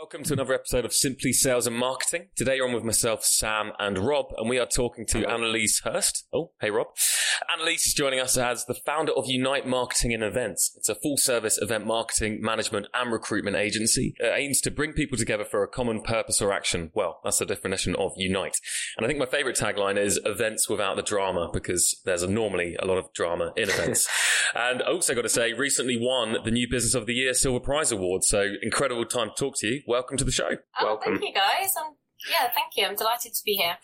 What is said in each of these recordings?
Welcome to another episode of Simply Sales and Marketing. Today you're on with myself, Sam, and Rob, and we are talking to Aneliese Hirst. Oh, hey Rob. Aneliese is joining us as the founder of Unite Marketing and Events. It's a full service event marketing, management, and recruitment agency. It aims to bring people together for a common purpose or action. Well, that's the definition of Unite. And I think my favorite tagline is events without the drama because there's normally a lot of drama in events. and also got to say, recently won the New Business of the Year Silver Prize Award. So incredible time to talk to you. Welcome to the show. Oh, Welcome. thank you guys. Um, yeah, thank you. I'm delighted to be here.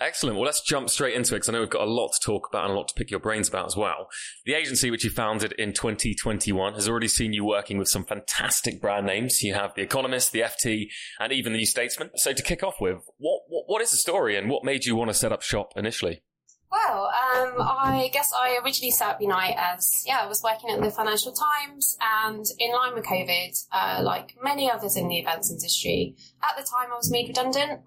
Excellent. Well, let's jump straight into it because I know we've got a lot to talk about and a lot to pick your brains about as well. The agency, which you founded in 2021, has already seen you working with some fantastic brand names. You have The Economist, The FT, and even The New Statesman. So to kick off with, what, what, what is the story and what made you want to set up shop initially? Well, um, I guess I originally set up Unite as, yeah, I was working at the Financial Times and in line with COVID, uh, like many others in the events industry, at the time I was made redundant.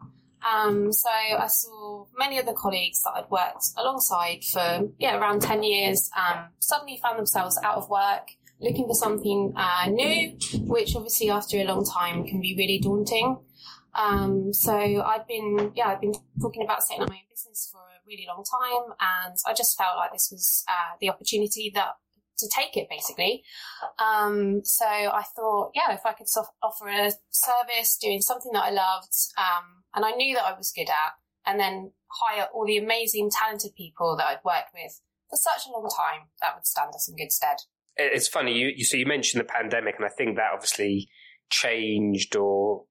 Um, so I saw many other colleagues that I'd worked alongside for, yeah, around 10 years, um, suddenly found themselves out of work, looking for something uh, new, which obviously after a long time can be really daunting. Um, so I've been, yeah, I've been talking about setting up my own business for really long time, and I just felt like this was uh, the opportunity that to take it basically. Um, so I thought, yeah, if I could offer a service doing something that I loved, um, and I knew that I was good at, and then hire all the amazing, talented people that I'd worked with for such a long time, that would stand us in good stead. It's funny, you, you so you mentioned the pandemic, and I think that obviously changed or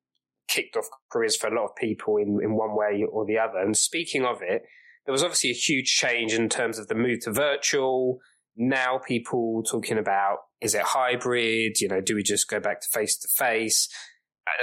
kicked off careers for a lot of people in, in one way or the other. And speaking of it, there was obviously a huge change in terms of the move to virtual. Now people talking about is it hybrid? You know, do we just go back to face to face?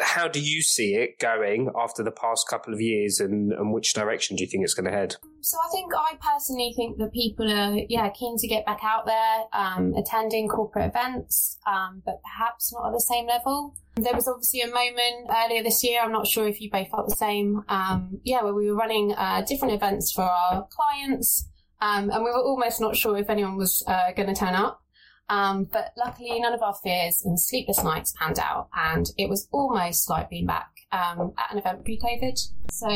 How do you see it going after the past couple of years, and, and which direction do you think it's going to head? So I think I personally think that people are yeah keen to get back out there, um, attending corporate events, um, but perhaps not at the same level. There was obviously a moment earlier this year. I'm not sure if you both felt the same. Um, yeah, where we were running uh, different events for our clients, um, and we were almost not sure if anyone was uh, going to turn up. Um, but luckily, none of our fears and sleepless nights panned out, and it was almost like being back um, at an event pre-COVID. So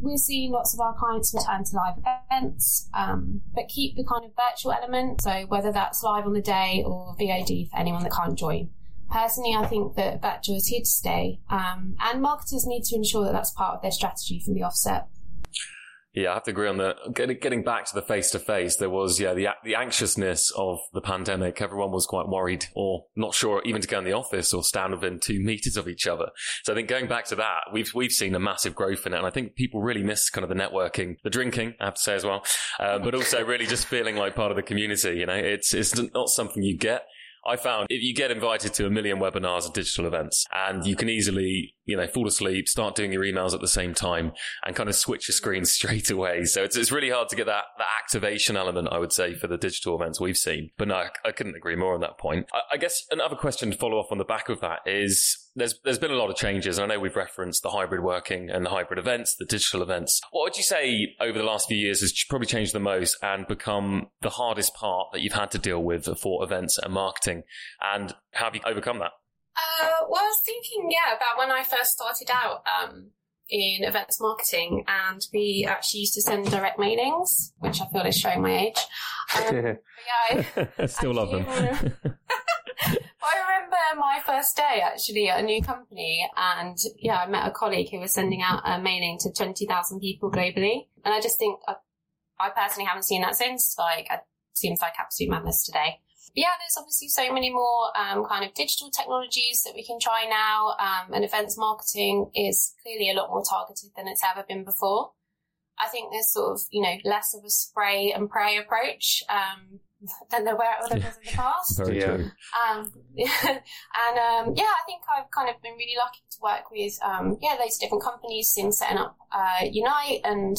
we're seeing lots of our clients return to live events, um, but keep the kind of virtual element. So whether that's live on the day or VOD for anyone that can't join. Personally, I think that virtual is here to stay, um, and marketers need to ensure that that's part of their strategy from the offset. Yeah, I have to agree on that. Getting, getting back to the face to face, there was yeah the the anxiousness of the pandemic. Everyone was quite worried, or not sure even to go in the office or stand within two meters of each other. So I think going back to that, we've we've seen a massive growth in it, and I think people really miss kind of the networking, the drinking. I have to say as well, uh, but also really just feeling like part of the community. You know, it's it's not something you get. I found if you get invited to a million webinars and digital events and you can easily, you know, fall asleep, start doing your emails at the same time and kind of switch your screen straight away. So it's, it's really hard to get that, that activation element, I would say, for the digital events we've seen. But no, I, I couldn't agree more on that point. I, I guess another question to follow up on the back of that is there's there's been a lot of changes. And I know we've referenced the hybrid working and the hybrid events, the digital events. What would you say over the last few years has probably changed the most and become the hardest part that you've had to deal with for events and marketing? And how have you overcome that? Uh, well, I was thinking, yeah, about when I first started out um, in events marketing, and we actually used to send direct mailings, which I feel is showing my age. Um, yeah, I, Still love them. My first day actually at a new company, and yeah, I met a colleague who was sending out a mailing to 20,000 people globally. And I just think, I, I personally haven't seen that since. Like, it seems like absolute madness today. But yeah, there's obviously so many more um, kind of digital technologies that we can try now, um, and events marketing is clearly a lot more targeted than it's ever been before. I think there's sort of, you know, less of a spray and pray approach um, than there were other was in the past. Very Yeah. true. Um, and um, yeah, I think I've kind of been really lucky to work with um, yeah those different companies since setting up uh, Unite. And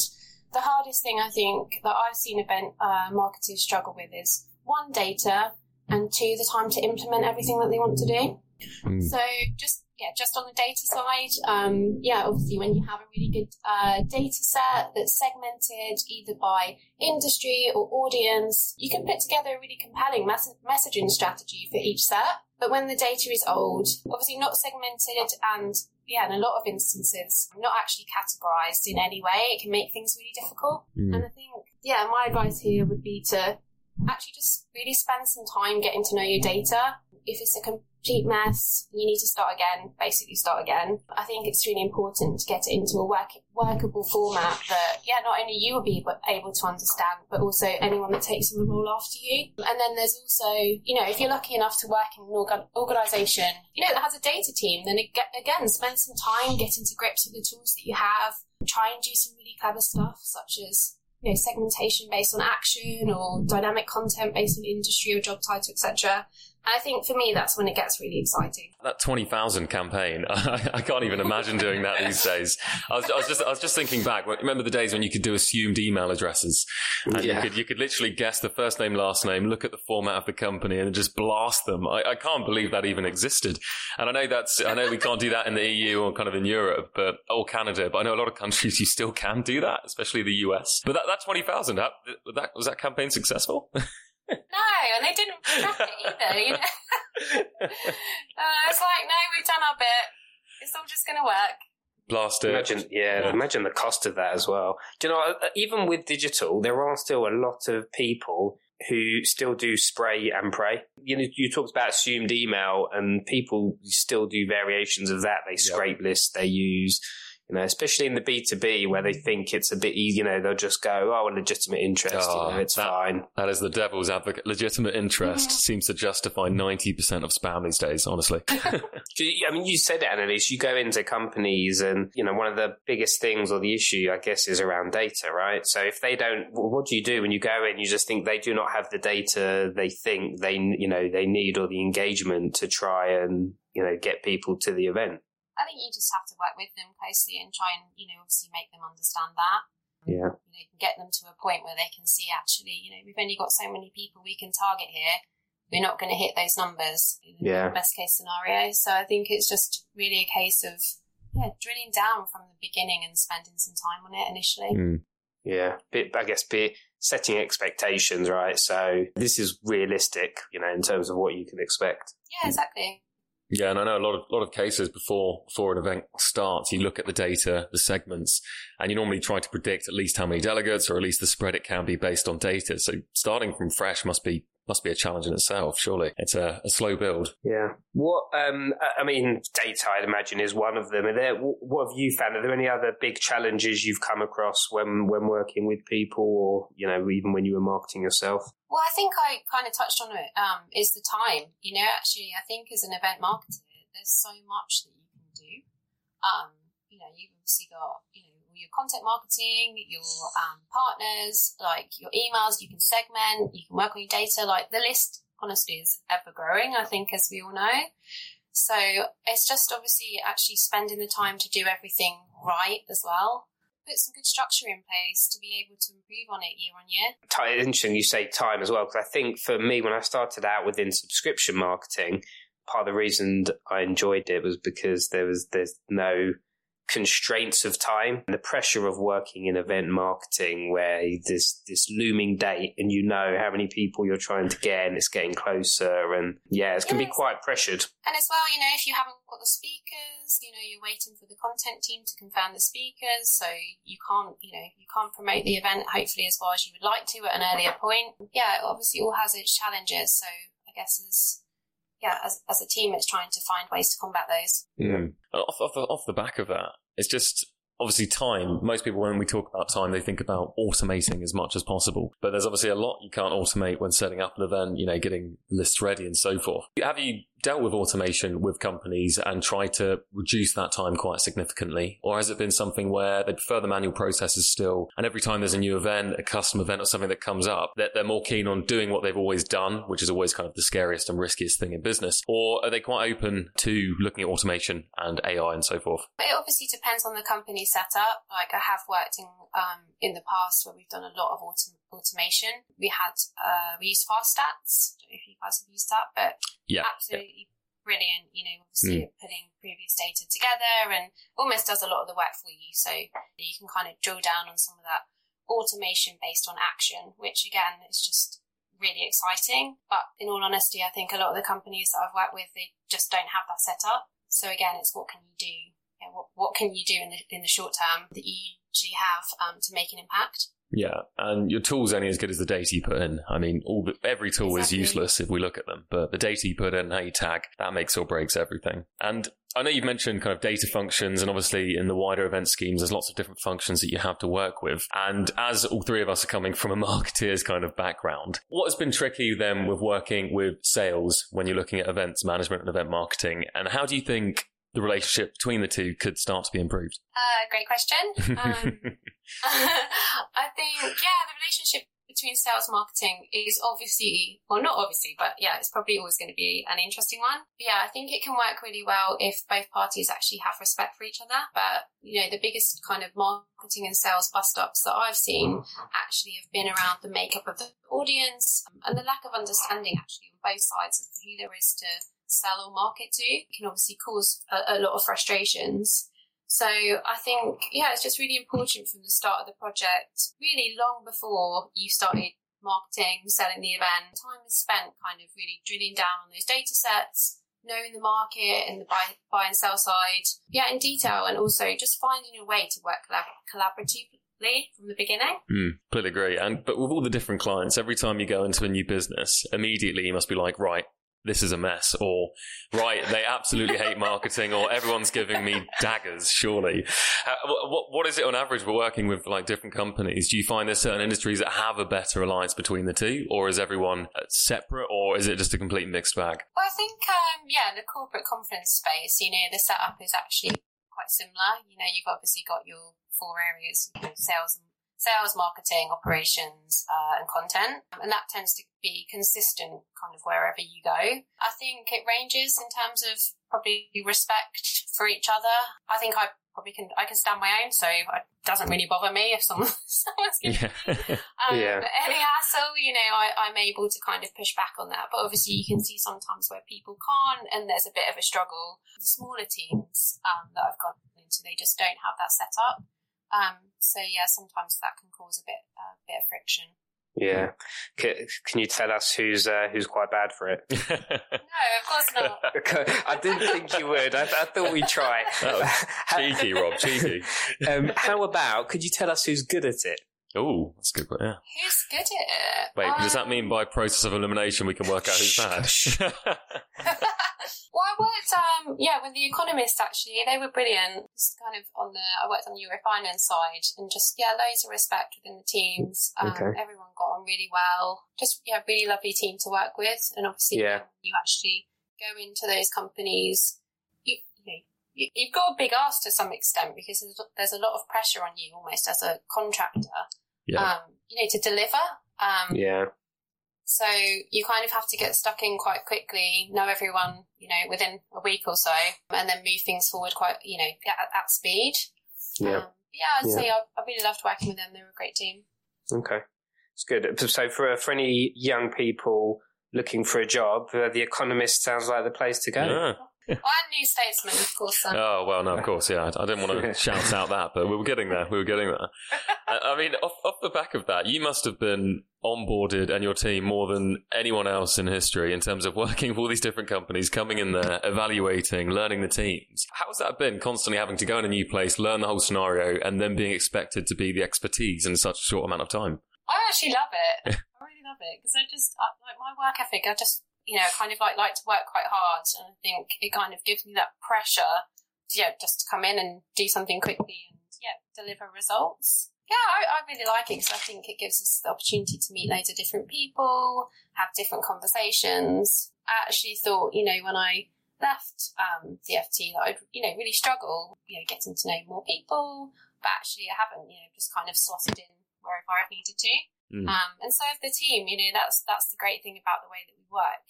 the hardest thing I think that I've seen event uh, marketers struggle with is one data and two the time to implement everything that they want to do. Mm. So just yeah, just on the data side, um, yeah, obviously when you have a really good uh, data set that's segmented either by industry or audience, you can put together a really compelling mes- messaging strategy for each set. But when the data is old, obviously not segmented and yeah, in a lot of instances, not actually categorized in any way, it can make things really difficult. Mm. And I think, yeah, my advice here would be to actually just really spend some time getting to know your data. If it's a complete mess, you need to start again, basically start again. I think it's really important to get it into a work, workable format that, yeah, not only you will be able to understand, but also anyone that takes on the role after you. And then there's also, you know, if you're lucky enough to work in an organ- organization, you know, that has a data team, then again, spend some time getting to grips with the tools that you have. Try and do some really clever stuff, such as you know, segmentation based on action or dynamic content based on industry or job title, etc. And I think for me, that's when it gets really exciting. That 20,000 campaign, I, I, can't even imagine doing that these days. I was, I was, just, I was just thinking back. Remember the days when you could do assumed email addresses and yeah. you could, you could literally guess the first name, last name, look at the format of the company and just blast them. I, I can't believe that even existed. And I know that's, I know we can't do that in the EU or kind of in Europe, but, or Canada, but I know a lot of countries you still can do that, especially the US. But that, that 20,000, that, that, was that campaign successful? no, and they didn't track it either. You know, uh, it's like, no, we've done our bit. It's all just going to work. Blast it. Imagine, yeah, yeah, imagine the cost of that as well. Do you know, uh, even with digital, there are still a lot of people who still do spray and pray. You know, you talked about assumed email, and people still do variations of that. They scrape yep. lists, they use you know, especially in the B2B where they mm. think it's a bit easy, you know, they'll just go, oh, a legitimate interest, oh, you ah, know, it's that, fine. That is the devil's advocate. Legitimate interest seems to justify 90% of spam these days, honestly. I mean, you said it, Aneliese, you go into companies and, you know, one of the biggest things or the issue, I guess, is around data, right? So if they don't, what do you do when you go in? You just think they do not have the data they think they, you know, they need or the engagement to try and, you know, get people to the event. I think you just have to work with them closely and try and, you know, obviously make them understand that. Yeah. You know, get them to a point where they can see actually, you know, we've only got so many people we can target here. We're not going to hit those numbers. Yeah. best case scenario. So I think it's just really a case of, yeah, drilling down from the beginning and spending some time on it initially. Mm. Yeah. Bit, I guess, bit setting expectations, right? So this is realistic, you know, in terms of what you can expect. Yeah, exactly. Yeah, and I know a lot of lot of cases before before an event starts, you look at the data, the segments, and you normally try to predict at least how many delegates or at least the spread it can be based on data. So starting from fresh must be must be a challenge in itself. Surely it's a, a slow build. Yeah. What um, I mean, data I'd imagine is one of them. Are there? What have you found? Are there any other big challenges you've come across when when working with people, or you know, even when you were marketing yourself? Well, I think I kind of touched on it. Um, is the time? You know, actually, I think as an event marketer, there's so much that you can do. Um, you know, you've obviously got you know your content marketing, your um, partners, like your emails. You can segment. You can work on your data. Like the list, honestly, is ever growing. I think, as we all know. So it's just obviously actually spending the time to do everything right as well put some good structure in place to be able to improve on it year on year. Interesting you say time as well, because I think for me, when I started out within subscription marketing, part of the reason I enjoyed it was because there was there's no constraints of time and the pressure of working in event marketing where this this looming date and you know how many people you're trying to get and it's getting closer and yeah it can be quite pressured. And as well you know if you haven't got the speakers you know you're waiting for the content team to confirm the speakers so you can't you know you can't promote the event hopefully as far as you would like to at an earlier point. Yeah obviously all has its challenges so i guess as yeah, as, as a team, it's trying to find ways to combat those. Mm. Off, off, off the back of that, it's just obviously time. Most people, when we talk about time, they think about automating as much as possible. But there's obviously a lot you can't automate when setting up an event, you know, getting lists ready and so forth. Have you dealt with automation with companies and tried to reduce that time quite significantly? Or has it been something where they prefer the manual processes still? And every time there's a new event, a custom event or something that comes up, that they're more keen on doing what they've always done, which is always kind of the scariest and riskiest thing in business? Or are they quite open to looking at automation and AI and so forth? It obviously depends on the company setup. Like I have worked in, um, in the past where we've done a lot of autom- automation. We had, uh, we used FastStats. I don't know if you guys have used that, but yeah, absolutely yeah. Brilliant. You know, obviously mm. putting previous data together and almost does a lot of the work for you. So you can kind of drill down on some of that automation based on action, which again is just really exciting. But in all honesty, I think a lot of the companies that I've worked with, they just don't have that set up. So again, it's what can you do? know, what, what can you do in the, in the short term that you usually have um, to make an impact? Yeah, and your tool's only as good as the data you put in. I mean, all the, every tool Exactly. is useless if we look at them, but the data you put in, how you tag, that makes or breaks everything. And I know you've mentioned kind of data functions, and obviously in the wider event schemes, there's lots of different functions that you have to work with. And as all three of us are coming from a marketeer's kind of background, what has been tricky then with working with sales when you're looking at events management and event marketing? And how do you think the relationship between the two could start to be improved? Uh, great question. Um, I think, yeah, the relationship between sales and marketing is obviously, well, not obviously, but yeah, it's probably always going to be an interesting one. But yeah, I think it can work really well if both parties actually have respect for each other. But, you know, the biggest kind of marketing and sales bust ups that I've seen actually have been around the makeup of the audience um, and the lack of understanding actually on both sides of who there is to sell or market to. Can obviously cause a, a lot of frustrations. So I think, yeah, it's just really important from the start of the project, really long before you started marketing, selling the event. Time is spent kind of really drilling down on those data sets, knowing the market and the buy, buy and sell side, yeah, in detail, and also just finding a way to work collab- collaboratively from the beginning. Mm, completely agree. And but with all the different clients, every time you go into a new business, immediately you must be like, right, this is a mess, or right, they absolutely hate marketing, or everyone's giving me daggers. Surely, uh, what what is it on average? We're working with like different companies. Do you find there's certain industries that have a better alliance between the two, or is everyone uh, separate, or is it just a complete mixed bag? Well, I think, um, yeah, the corporate conference space, you know, the setup is actually quite similar. You know, you've obviously got your four areas, you know, sales and sales, marketing, operations, uh, and content. And that tends to be consistent kind of wherever you go. I think it ranges in terms of probably respect for each other. I think I probably can, I can stand my own, so it doesn't really bother me if someone, someone's giving Yeah. um, Yeah. any hassle, you know, I, I'm able to kind of push back on that. But obviously, you can see sometimes where people can't, and there's a bit of a struggle. The smaller teams um, that I've gone into, they just don't have that set up. Um, so yeah, sometimes that can cause a bit, a bit of friction. Yeah. Can, can you tell us who's uh, who's quite bad for it? No, of course not. I didn't think you would. I, I thought we'd try. Cheeky, Rob, cheeky. um, how about could you tell us who's good at it? Oh, that's a good. one, Yeah. Who's good at it? Wait, does that Um, mean by process of elimination we can work out who's bad? well, I worked, um, yeah, with the Economist actually. They were brilliant. Just kind of on the, I worked on the Eurofinance side and just, yeah, loads of respect within the teams. Um, Okay. Everyone got on really well. Just, yeah, really lovely team to work with. And obviously, Yeah. when you actually go into those companies, you, you know, you, you've got a big ask to some extent because there's, there's a lot of pressure on you almost as a contractor, yeah. um, you know, to deliver. Um, Yeah. so you kind of have to get stuck in quite quickly, know everyone, you know, within a week or so, and then move things forward quite, you know, at, at speed. Yeah. Um, yeah, I'd Yeah. say I, I really loved working with them. They were a great team. Okay. It's good. So for for any young people looking for a job, uh, the Economist sounds like the place to go. Yeah. And New Statesman, of course. Um, Oh well, no, of course, yeah. I I didn't want to shout out that, but we were getting there. We were getting there. I I mean, off, off the back of that, you must have been onboarded and your team more than anyone else in history in terms of working with all these different companies, coming in there, evaluating, learning the teams. How's that been? Constantly having to go in a new place, learn the whole scenario, and then being expected to be the expertise in such a short amount of time. I actually love it. I really love it because I just I, like my work ethic. I just you know kind of like like to work quite hard, and I think it kind of gives me that pressure. To, yeah, just to come in and do something quickly and yeah, deliver results. Yeah, I, I really like it because I think it gives us the opportunity to meet loads of different people, have different conversations. I actually thought, you know, when I left um, the FT that I'd, you know, really struggle, you know, getting to know more people, but actually I haven't, you know, just kind of slotted in wherever I've needed to. Mm. Um, and so have the team, you know, that's, that's the great thing about the way that we work.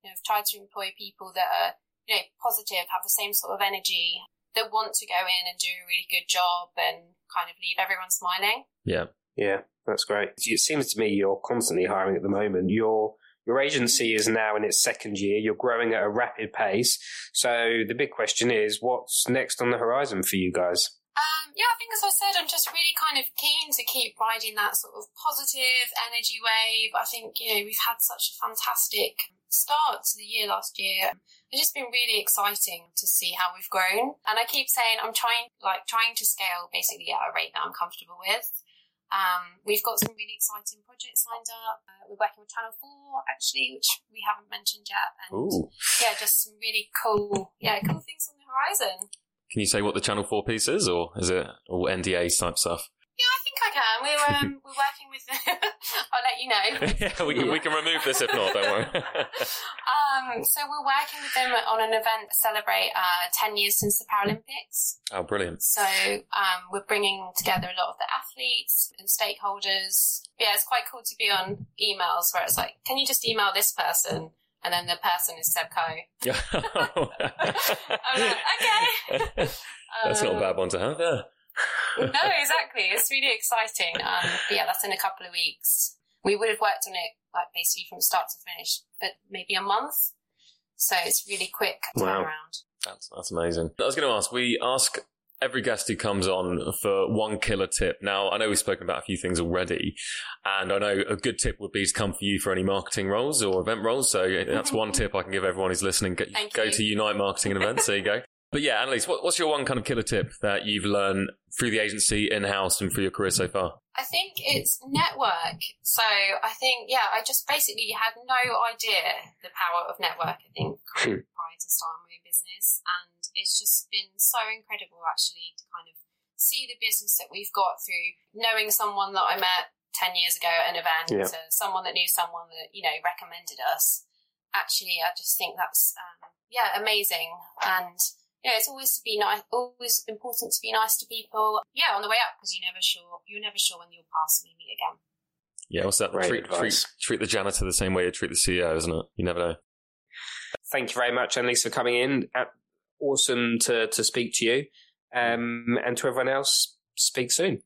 You know, I've tried to employ people that are, you know, positive, have the same sort of energy, that want to go in and do a really good job and kind of leave everyone smiling. Yeah. Yeah, that's great. It seems to me you're constantly hiring at the moment. Your your agency is now in its second year. You're growing at a rapid pace. So the big question is, what's next on the horizon for you guys? Yeah, I think as I said, I'm just really kind of keen to keep riding that sort of positive energy wave. I think, you know, we've had such a fantastic start to the year last year. it's just been really exciting to see how we've grown. And I keep saying I'm trying, like, trying to scale basically at a rate that I'm comfortable with. Um, we've got some really exciting projects lined up. Uh, we're working with Channel 4, actually, which we haven't mentioned yet. And Ooh. yeah, just some really cool, yeah, cool things on the horizon. Can you say what the Channel 4 piece is, or is it all NDA type stuff? Yeah, I think I can. We're um, we're working with. I'll let you know. yeah, we can, we can remove this if not, don't worry. um, so we're working with them on an event to celebrate uh, 10 years since the Paralympics. oh, brilliant. So um, we're bringing together a lot of the athletes and stakeholders. Yeah, it's quite cool to be on emails where it's like, can you just email this person? And then the person is Seb Coe. Yeah. I'm like, okay. That's not a Um, bad one to have, yeah. no, exactly. It's really exciting. Um, but yeah, that's in a couple of weeks. We would have worked on it like basically from start to finish, but maybe a month. So it's really quick turnaround. Wow. That's, that's amazing. I was going to ask, we ask every guest who comes on for one killer tip. Now, I know we've spoken about a few things already, and I know a good tip would be to come for you for any marketing roles or event roles. So that's one tip I can give everyone who's listening. Go, go to Unite Marketing and Events. There you go. But yeah, Aneliese, what, what's your one kind of killer tip that you've learned through the agency, in-house, and through your career so far? I think it's network. So I think, yeah, I just basically had no idea the power of network, I think, prior to starting my own business. And it's just been so incredible actually to kind of see the business that we've got through knowing someone that I met 10 years ago at an event, Yeah. to someone that knew someone that, you know, recommended us. Actually, I just think that's, um, yeah, amazing. And yeah, it's always to be nice, always important to be nice to people. Yeah, on the way up because you're never sure you're never sure when you'll pass and meet again. Yeah, what's that? Great treat, treat, advice. treat the janitor the same way you treat the CEO, isn't it? You never know. Thank you very much, Aneliese, for coming in. Awesome to, to speak to you. Um, and to everyone else, speak soon.